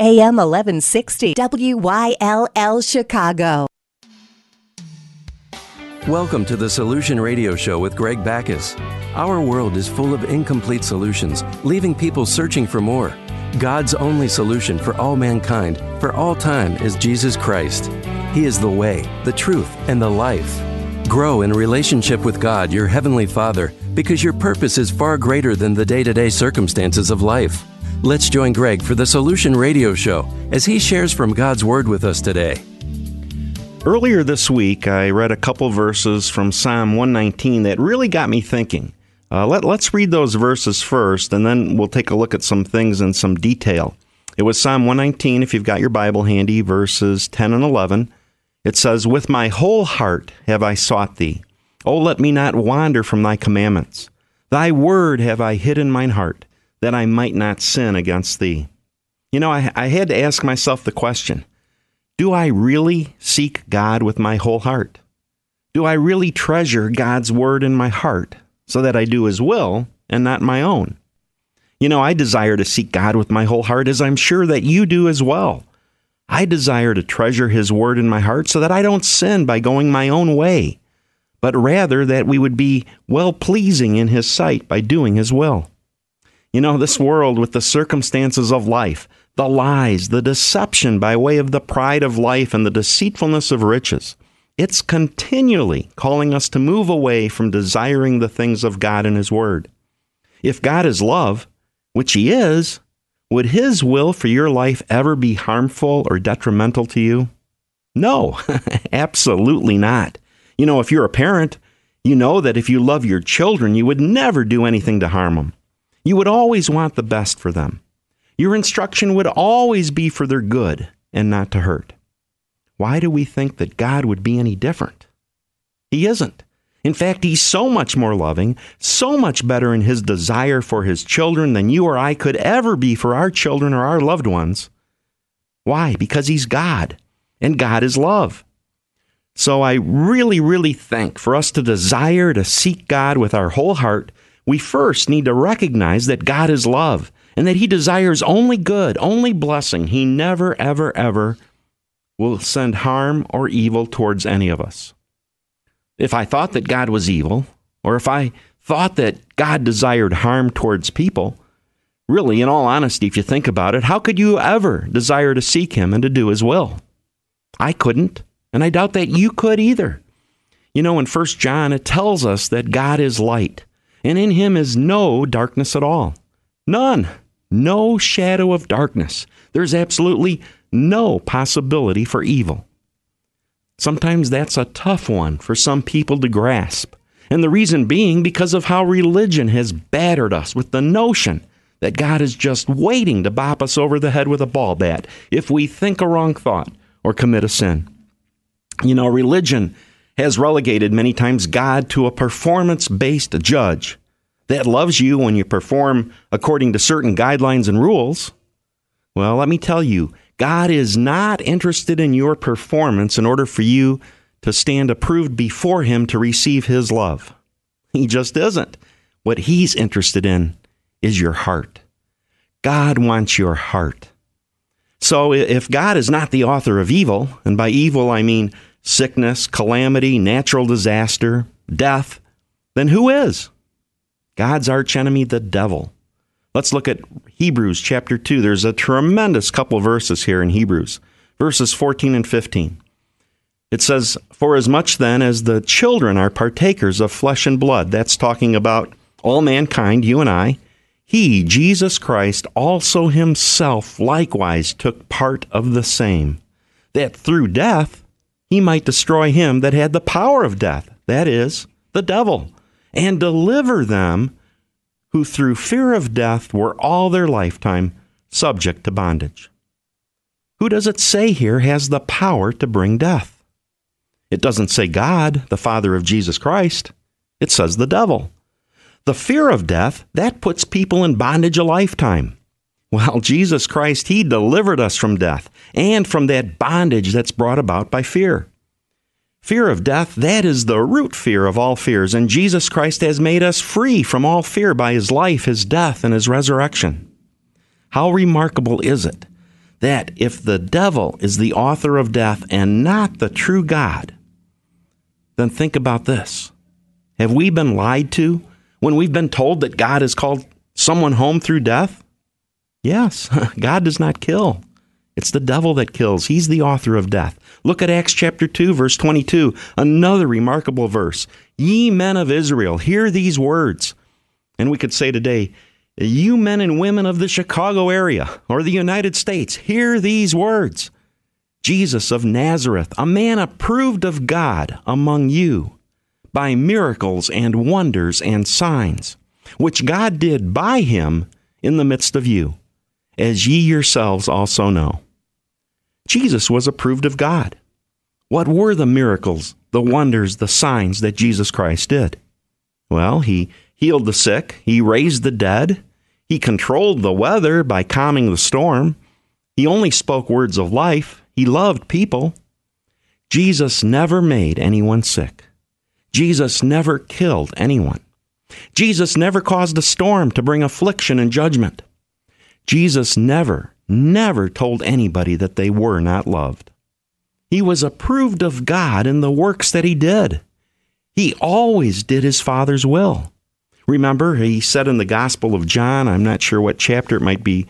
AM 1160 WYLL Chicago. Welcome to the Solution Radio Show with Greg Backus. Our world is full of incomplete solutions, leaving people searching for more. God's only solution for all mankind, for all time, is Jesus Christ. He is the way, the truth, and the life. Grow in relationship with God, your Heavenly Father, because your purpose is far greater than the day to day circumstances of life. Let's join Greg for the Solution Radio Show as he shares from God's Word with us today. Earlier this week, I read a couple verses from Psalm 119 that really got me thinking. Uh, let, let's read those verses first, and then we'll take a look at some things in some detail. It was Psalm 119, if you've got your Bible handy, verses 10 and 11. It says, With my whole heart have I sought thee. Oh, let me not wander from thy commandments. Thy word have I hid in mine heart that I might not sin against thee. You know, I, I had to ask myself the question Do I really seek God with my whole heart? Do I really treasure God's word in my heart so that I do his will and not my own? You know, I desire to seek God with my whole heart, as I'm sure that you do as well. I desire to treasure his word in my heart so that I don't sin by going my own way, but rather that we would be well pleasing in his sight by doing his will. You know, this world with the circumstances of life, the lies, the deception by way of the pride of life and the deceitfulness of riches, it's continually calling us to move away from desiring the things of God and His Word. If God is love, which He is, would His will for your life ever be harmful or detrimental to you? No, absolutely not. You know, if you're a parent, you know that if you love your children, you would never do anything to harm them. You would always want the best for them. Your instruction would always be for their good and not to hurt. Why do we think that God would be any different? He isn't. In fact, He's so much more loving, so much better in His desire for His children than you or I could ever be for our children or our loved ones. Why? Because He's God, and God is love. So I really, really think for us to desire to seek God with our whole heart we first need to recognize that God is love and that He desires only good, only blessing. He never, ever, ever will send harm or evil towards any of us. If I thought that God was evil, or if I thought that God desired harm towards people, really, in all honesty, if you think about it, how could you ever desire to seek Him and to do His will? I couldn't, and I doubt that you could either. You know, in 1 John, it tells us that God is light and in him is no darkness at all. None. No shadow of darkness. There's absolutely no possibility for evil. Sometimes that's a tough one for some people to grasp. And the reason being because of how religion has battered us with the notion that God is just waiting to bop us over the head with a ball bat if we think a wrong thought or commit a sin. You know, religion has relegated many times God to a performance based judge that loves you when you perform according to certain guidelines and rules. Well, let me tell you, God is not interested in your performance in order for you to stand approved before Him to receive His love. He just isn't. What He's interested in is your heart. God wants your heart. So if God is not the author of evil, and by evil I mean sickness, calamity, natural disaster, death, then who is? God's archenemy, the devil. Let's look at Hebrews chapter 2. There's a tremendous couple verses here in Hebrews, verses 14 and 15. It says, For as much then as the children are partakers of flesh and blood, that's talking about all mankind, you and I, he, Jesus Christ, also himself likewise took part of the same, that through death he might destroy him that had the power of death, that is, the devil, and deliver them who through fear of death were all their lifetime subject to bondage. Who does it say here has the power to bring death? It doesn't say God, the Father of Jesus Christ. It says the devil. The fear of death, that puts people in bondage a lifetime. Well, Jesus Christ, He delivered us from death and from that bondage that's brought about by fear. Fear of death, that is the root fear of all fears, and Jesus Christ has made us free from all fear by his life, his death, and his resurrection. How remarkable is it that if the devil is the author of death and not the true God, then think about this. Have we been lied to when we've been told that God has called someone home through death? Yes, God does not kill. It's the devil that kills. He's the author of death. Look at Acts chapter 2, verse 22, another remarkable verse. Ye men of Israel, hear these words. And we could say today, you men and women of the Chicago area or the United States, hear these words. Jesus of Nazareth, a man approved of God among you by miracles and wonders and signs, which God did by him in the midst of you, as ye yourselves also know. Jesus was approved of God. What were the miracles, the wonders, the signs that Jesus Christ did? Well, he healed the sick, he raised the dead, he controlled the weather by calming the storm, he only spoke words of life, he loved people. Jesus never made anyone sick. Jesus never killed anyone. Jesus never caused a storm to bring affliction and judgment. Jesus never never told anybody that they were not loved. He was approved of God in the works that he did. He always did his Father's will. Remember, he said in the Gospel of John, I'm not sure what chapter it might be,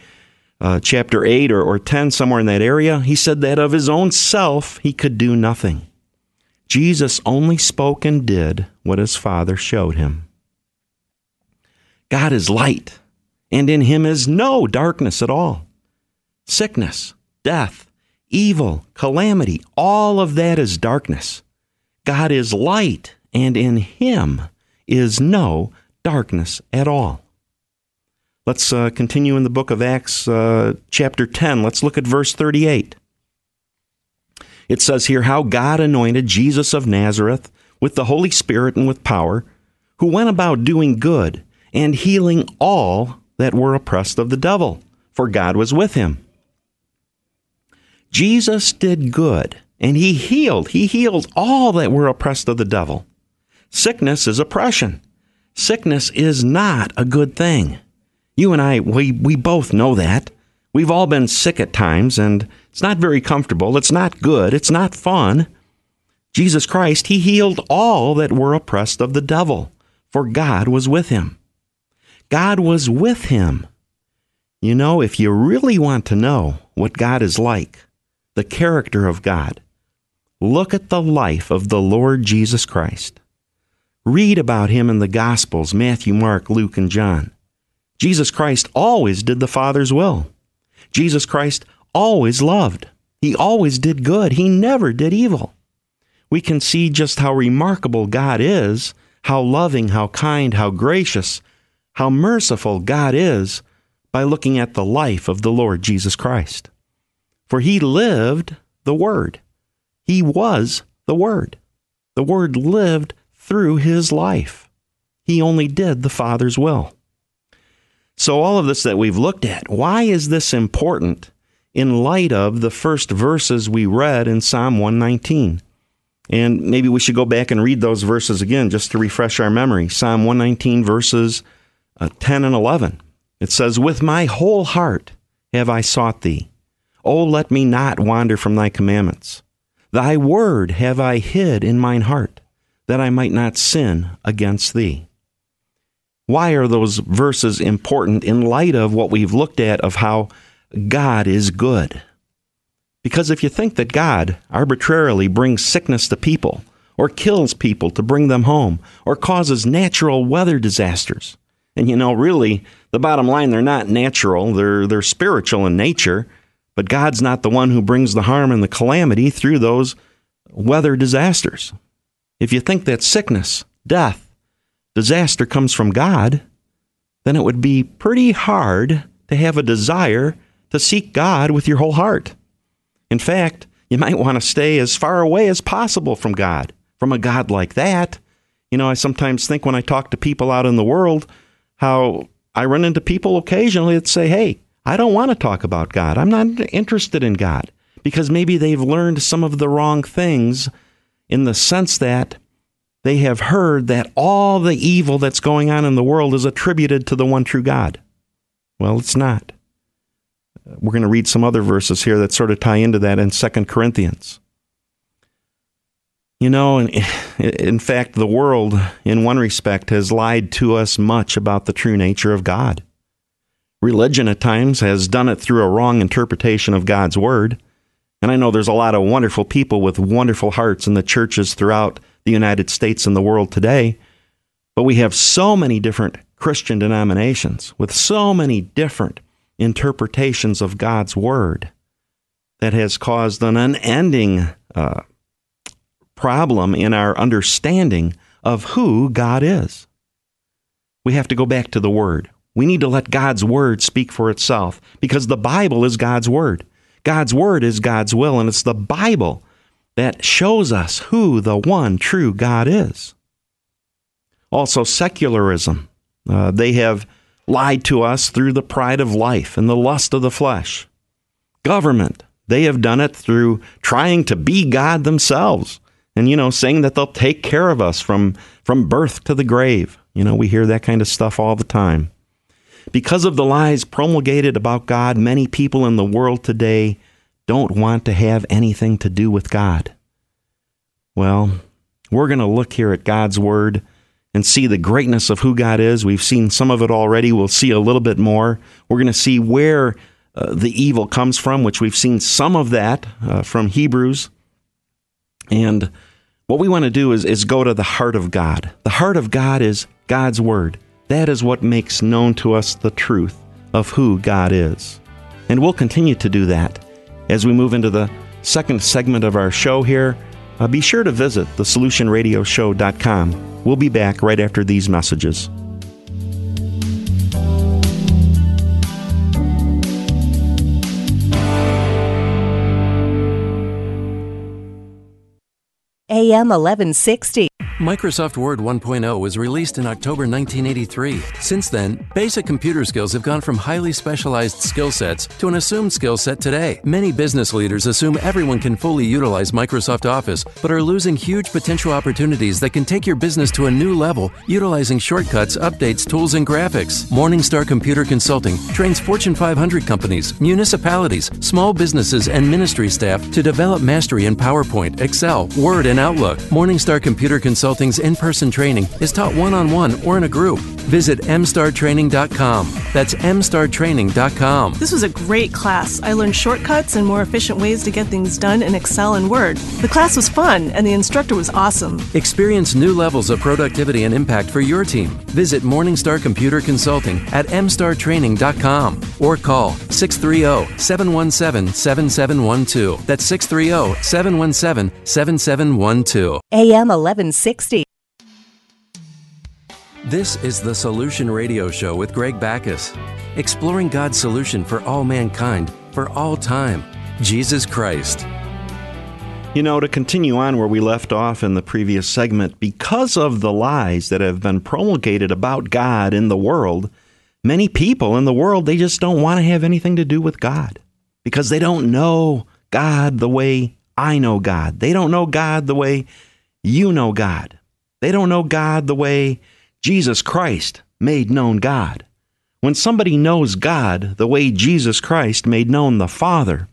uh, chapter 8 or, or 10, somewhere in that area, he said that of his own self he could do nothing. Jesus only spoke and did what his Father showed him. God is light, and in him is no darkness at all sickness, death, evil, calamity, all of that is darkness. God is light, and in Him is no darkness at all. Let's uh, continue in the book of Acts, uh, chapter 10. Let's look at verse 38. It says here how God anointed Jesus of Nazareth with the Holy Spirit and with power, who went about doing good and healing all that were oppressed of the devil, for God was with him. Jesus did good and he healed. He healed all that were oppressed of the devil. Sickness is oppression. Sickness is not a good thing. You and I, we, we both know that. We've all been sick at times, and it's not very comfortable. It's not good. It's not fun. Jesus Christ, He healed all that were oppressed of the devil, for God was with Him. God was with Him. You know, if you really want to know what God is like, the character of God. Look at the life of the Lord Jesus Christ. Read about him in the Gospels Matthew, Mark, Luke, and John. Jesus Christ always did the Father's will. Jesus Christ always loved. He always did good. He never did evil. We can see just how remarkable God is, how loving, how kind, how gracious, how merciful God is by looking at the life of the Lord Jesus Christ. For he lived the Word. He was the Word. The Word lived through his life. He only did the Father's will. So, all of this that we've looked at, why is this important in light of the first verses we read in Psalm 119? And maybe we should go back and read those verses again just to refresh our memory. Psalm 119, verses uh, 10 and 11. It says, With my whole heart have I sought thee. O let me not wander from thy commandments. Thy word have I hid in mine heart, that I might not sin against thee. Why are those verses important in light of what we've looked at of how God is good? Because if you think that God arbitrarily brings sickness to people, or kills people to bring them home, or causes natural weather disasters, and you know, really, the bottom line, they're not natural, they're, they're spiritual in nature. But God's not the one who brings the harm and the calamity through those weather disasters. If you think that sickness, death, disaster comes from God, then it would be pretty hard to have a desire to seek God with your whole heart. In fact, you might want to stay as far away as possible from God, from a God like that. You know, I sometimes think when I talk to people out in the world how I run into people occasionally that say, hey, I don't want to talk about God. I'm not interested in God because maybe they've learned some of the wrong things in the sense that they have heard that all the evil that's going on in the world is attributed to the one true God. Well, it's not. We're going to read some other verses here that sort of tie into that in 2 Corinthians. You know, in, fact, the world, in one respect, has lied to us much about the true nature of God. Religion at times has done it through a wrong interpretation of God's Word. And I know there's a lot of wonderful people with wonderful hearts in the churches throughout the United States and the world today. But we have so many different Christian denominations with so many different interpretations of God's Word that has caused an unending uh, problem in our understanding of who God is. We have to go back to the Word. We need to let God's Word speak for itself because the Bible is God's Word. God's Word is God's will, and it's the Bible that shows us who the one true God is. Also, secularism. Uh, they have lied to us through the pride of life and the lust of the flesh. Government. They have done it through trying to be God themselves and you know saying that they'll take care of us from from birth to the grave. You know we hear that kind of stuff all the time. Because of the lies promulgated about god many people in the world today don't want to have anything to do with god. Well we're going to look here at god's word and see the greatness of who god is. We've seen some of it already. We'll see a little bit more. We're going to see where uh, the evil comes from which we've seen some of that uh, from hebrews and what we want to do is, is go to the heart of God. The heart of God is God's Word. That is what makes known to us the truth of who God is. And we'll continue to do that as we move into the second segment of our show here. Uh, be sure to visit thesolutionradioshow.com. We'll be back right after these messages. AM 1160. Microsoft Word 1.0 was released in October 1983. Since then, basic computer skills have gone from highly specialized skill sets to an assumed skill set today. Many business leaders assume everyone can fully utilize Microsoft Office, but are losing huge potential opportunities that can take your business to a new level utilizing shortcuts, updates, tools, and graphics. Morningstar Computer Consulting trains Fortune 500 companies, municipalities, small businesses, and ministry staff to develop mastery in PowerPoint, Excel, Word, and Outlook. Morningstar Computer Consulting Consulting's in person training is taught one on one or in a group. Visit mstartraining.com. That's mstartraining.com. This was a great class. I learned shortcuts and more efficient ways to get things done in Excel and Word. The class was fun and the instructor was awesome. Experience new levels of productivity and impact for your team. Visit Morningstar Computer Consulting at mstartraining.com or call 630 717 7712. That's 630 717 7712. AM 1160. This is the Solution Radio Show with Greg Backus, exploring God's solution for all mankind, for all time Jesus Christ. You know, to continue on where we left off in the previous segment, because of the lies that have been promulgated about God in the world, many people in the world, they just don't want to have anything to do with God because they don't know God the way I know God. They don't know God the way you know God. They don't know God the way Jesus Christ made known God. When somebody knows God the way Jesus Christ made known the Father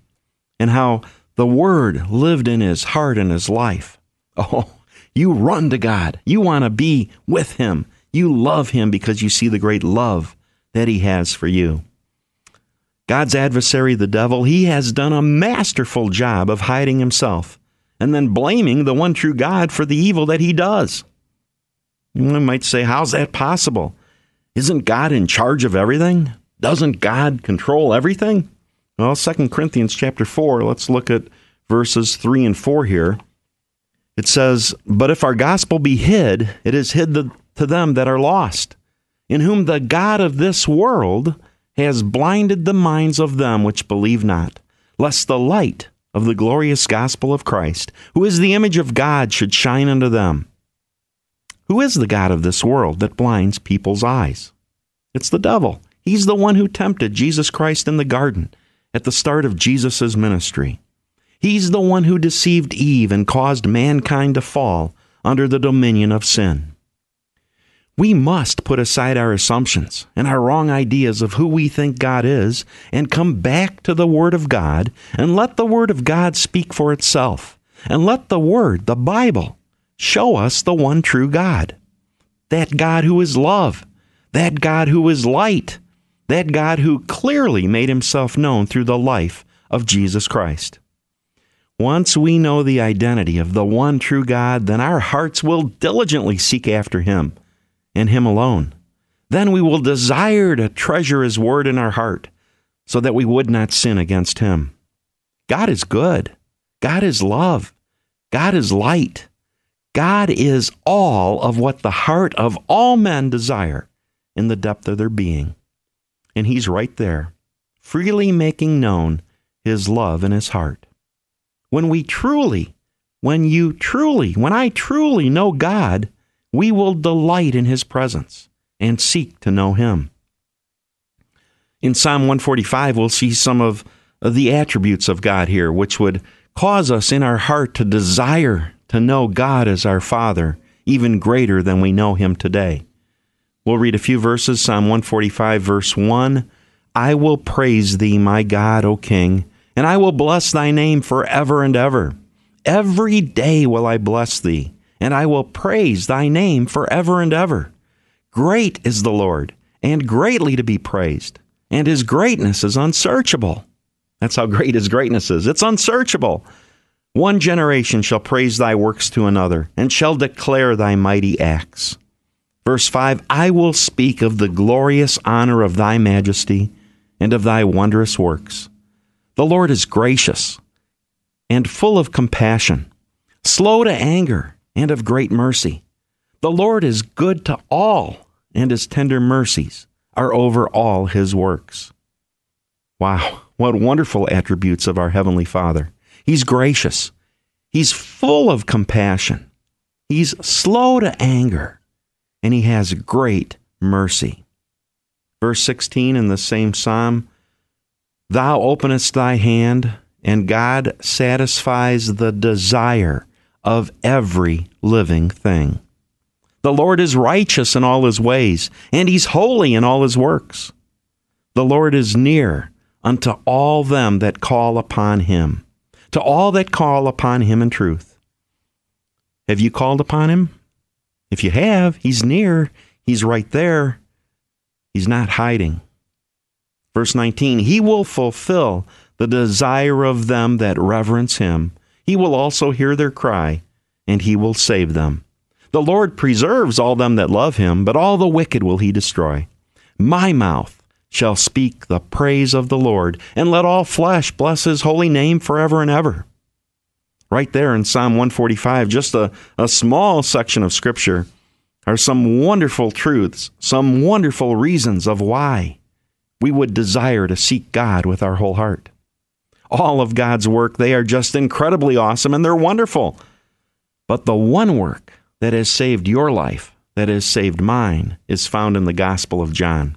and how the Word lived in his heart and his life, oh, you run to God. You want to be with him. You love him because you see the great love that he has for you. God's adversary, the devil, he has done a masterful job of hiding himself and then blaming the one true God for the evil that he does. You might say, how's that possible? Isn't God in charge of everything? Doesn't God control everything? Well, 2 Corinthians chapter 4, let's look at verses 3 and 4 here. It says, But if our gospel be hid, it is hid to them that are lost, in whom the God of this world has blinded the minds of them which believe not, lest the light of the glorious gospel of Christ, who is the image of God, should shine unto them. Who is the God of this world that blinds people's eyes? It's the devil. He's the one who tempted Jesus Christ in the garden at the start of Jesus' ministry. He's the one who deceived Eve and caused mankind to fall under the dominion of sin. We must put aside our assumptions and our wrong ideas of who we think God is and come back to the Word of God and let the Word of God speak for itself. And let the Word, the Bible, show us the one true God. That God who is love, that God who is light, that God who clearly made himself known through the life of Jesus Christ. Once we know the identity of the one true God, then our hearts will diligently seek after him and him alone. Then we will desire to treasure his word in our heart so that we would not sin against him. God is good. God is love. God is light. God is all of what the heart of all men desire in the depth of their being. And He's right there, freely making known His love in His heart. When we truly, when you truly, when I truly know God, we will delight in His presence and seek to know Him. In Psalm 145, we'll see some of the attributes of God here, which would cause us in our heart to desire to know God as our Father, even greater than we know Him today. We'll read a few verses Psalm 145, verse 1. I will praise thee, my God, O King, and I will bless thy name forever and ever. Every day will I bless thee, and I will praise thy name forever and ever. Great is the Lord, and greatly to be praised, and his greatness is unsearchable. That's how great his greatness is. It's unsearchable. One generation shall praise thy works to another, and shall declare thy mighty acts. Verse 5 I will speak of the glorious honor of thy majesty and of thy wondrous works. The Lord is gracious and full of compassion, slow to anger, and of great mercy. The Lord is good to all, and his tender mercies are over all his works. Wow, what wonderful attributes of our Heavenly Father. He's gracious, He's full of compassion, He's slow to anger and he has great mercy. Verse 16 in the same psalm Thou openest thy hand, and God satisfies the desire of every living thing. The Lord is righteous in all his ways, and he's holy in all his works. The Lord is near unto all them that call upon him, to all that call upon him in truth. Have you called upon him? If you have, He's near, He's right there. He's not hiding. Verse 19 He will fulfill the desire of them that reverence Him. He will also hear their cry, and He will save them. The Lord preserves all them that love Him, but all the wicked will He destroy. My mouth shall speak the praise of the Lord, and let all flesh bless His holy name forever and ever right there in Psalm 145, just a, a small section of Scripture, are some wonderful truths, some wonderful reasons of why we would desire to seek God with our whole heart. All of God's work, they are just incredibly awesome and they're wonderful. But the one work that has saved your life, that has saved mine, is found in the Gospel of John.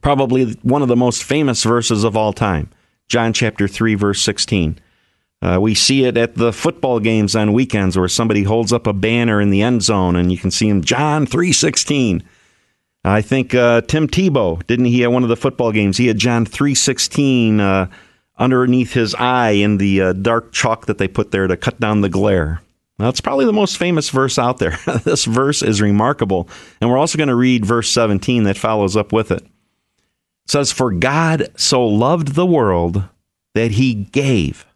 Probably one of the most famous verses of all time. John chapter 3 verse 16. Uh, we see it at the football games on weekends where somebody holds up a banner in the end zone and you can see him, John 316. I think uh, Tim Tebow, didn't he at one of the football games? He had John 316 uh, underneath his eye in the uh, dark chalk that they put there to cut down the glare. Well, it's probably the most famous verse out there. this verse is remarkable. And we're also going to read verse 17 that follows up with it. It says, For God so loved the world that he gave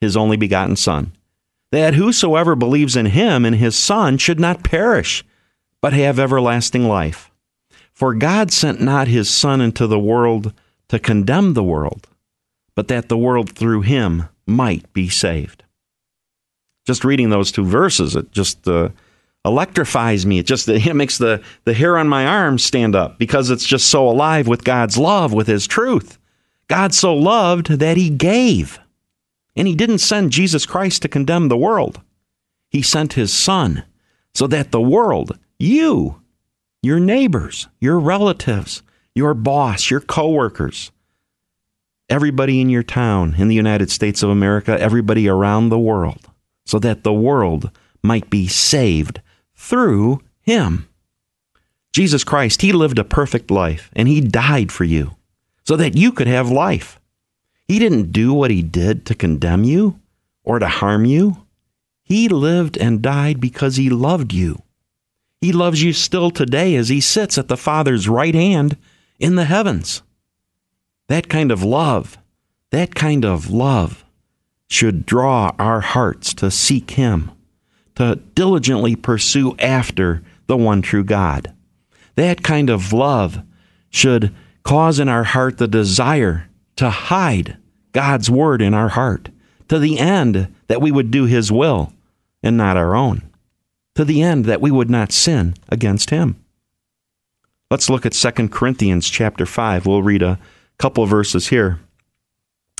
his only begotten Son, that whosoever believes in him and his Son should not perish, but have everlasting life. For God sent not his Son into the world to condemn the world, but that the world through him might be saved. Just reading those two verses, it just uh, electrifies me. It just it makes the, the hair on my arms stand up because it's just so alive with God's love, with his truth. God so loved that he gave. And he didn't send Jesus Christ to condemn the world. He sent his son so that the world, you, your neighbors, your relatives, your boss, your coworkers, everybody in your town in the United States of America, everybody around the world, so that the world might be saved through him. Jesus Christ, He lived a perfect life and He died for you so that you could have life. He didn't do what He did to condemn you or to harm you. He lived and died because He loved you. He loves you still today as He sits at the Father's right hand in the heavens. That kind of love, that kind of love should draw our hearts to seek Him, to diligently pursue after the one true God. That kind of love should cause in our heart the desire to hide God's word in our heart to the end that we would do His will and not our own, to the end that we would not sin against Him. Let's look at 2 Corinthians chapter 5. We'll read a couple of verses here.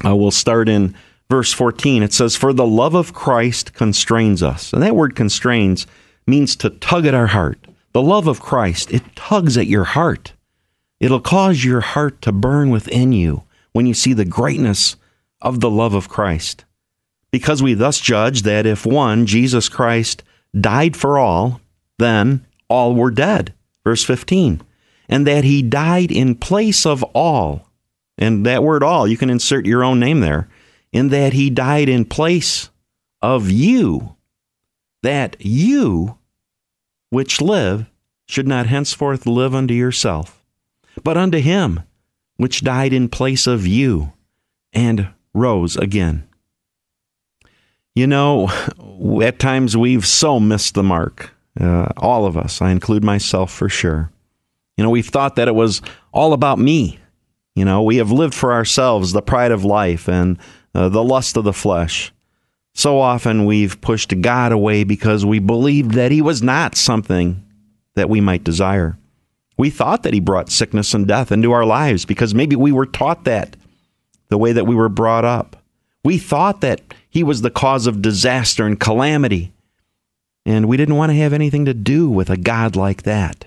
Uh, we'll start in verse 14. It says, For the love of Christ constrains us. And that word constrains means to tug at our heart. The love of Christ, it tugs at your heart. It'll cause your heart to burn within you when you see the greatness of the love of Christ. Because we thus judge that if one, Jesus Christ, died for all, then all were dead. Verse 15. And that he died in place of all. And that word all, you can insert your own name there. In that he died in place of you, that you, which live, should not henceforth live unto yourself, but unto him, which died in place of you, and rose again. You know, at times we've so missed the mark. Uh, all of us, I include myself for sure. You know, we've thought that it was all about me. You know, we have lived for ourselves, the pride of life and uh, the lust of the flesh. So often we've pushed God away because we believed that He was not something that we might desire. We thought that He brought sickness and death into our lives because maybe we were taught that the way that we were brought up. We thought that He was the cause of disaster and calamity, and we didn't want to have anything to do with a God like that.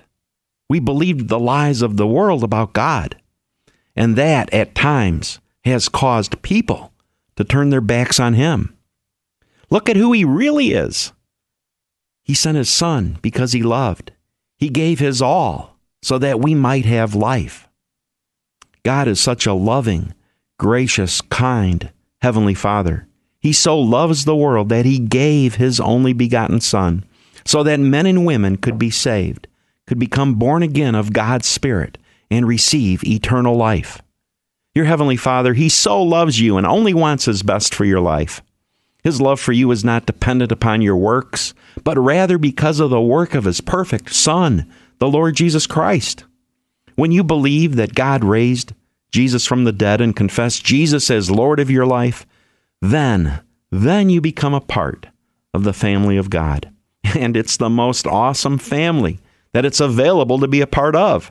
We believed the lies of the world about God, and that at times has caused people to turn their backs on Him. Look at who He really is. He sent His Son because He loved. He gave His all so that we might have life. God is such a loving, gracious, kind Heavenly Father. He so loves the world that He gave His only begotten Son so that men and women could be saved, could become born again of God's Spirit, and receive eternal life. Your Heavenly Father, He so loves you and only wants His best for your life. His love for you is not dependent upon your works, but rather because of the work of His perfect Son, the Lord Jesus Christ. When you believe that God raised Jesus from the dead and confess Jesus as Lord of your life, then, then you become a part of the family of God. And it's the most awesome family that it's available to be a part of.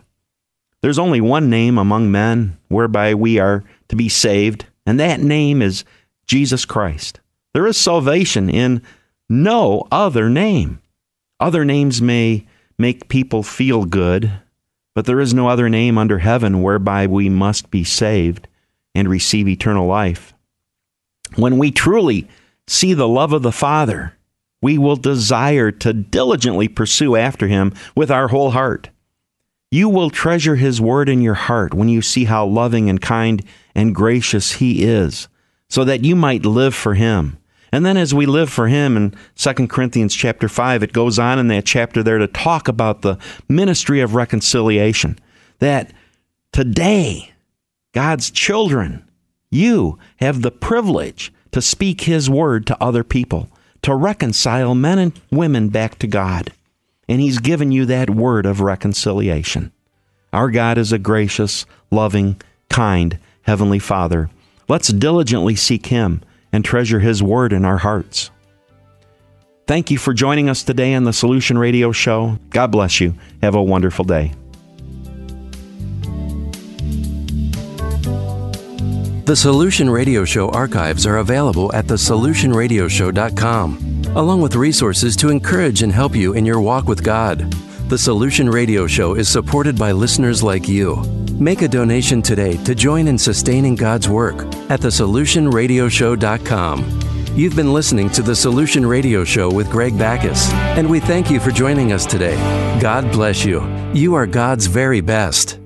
There's only one name among men whereby we are to be saved, and that name is Jesus Christ. There is salvation in no other name. Other names may make people feel good, but there is no other name under heaven whereby we must be saved and receive eternal life. When we truly see the love of the Father, we will desire to diligently pursue after Him with our whole heart. You will treasure His word in your heart when you see how loving and kind and gracious He is, so that you might live for Him and then as we live for him in 2 Corinthians chapter 5, it goes on in that chapter there to talk about the ministry of reconciliation. That today, God's children, you have the privilege to speak his word to other people, to reconcile men and women back to God. And he's given you that word of reconciliation. Our God is a gracious, loving, kind Heavenly Father. Let's diligently seek him and treasure His Word in our hearts. Thank you for joining us today on the Solution Radio Show. God bless you. Have a wonderful day. The Solution Radio Show archives are available at thesolutionradioshow.com, along with resources to encourage and help you in your walk with God. The Solution Radio Show is supported by listeners like you. Make a donation today to join in sustaining God's work at thesolutionradioshow.com. You've been listening to the Solution Radio Show with Greg Backus, and we thank you for joining us today. God bless you. You are God's very best.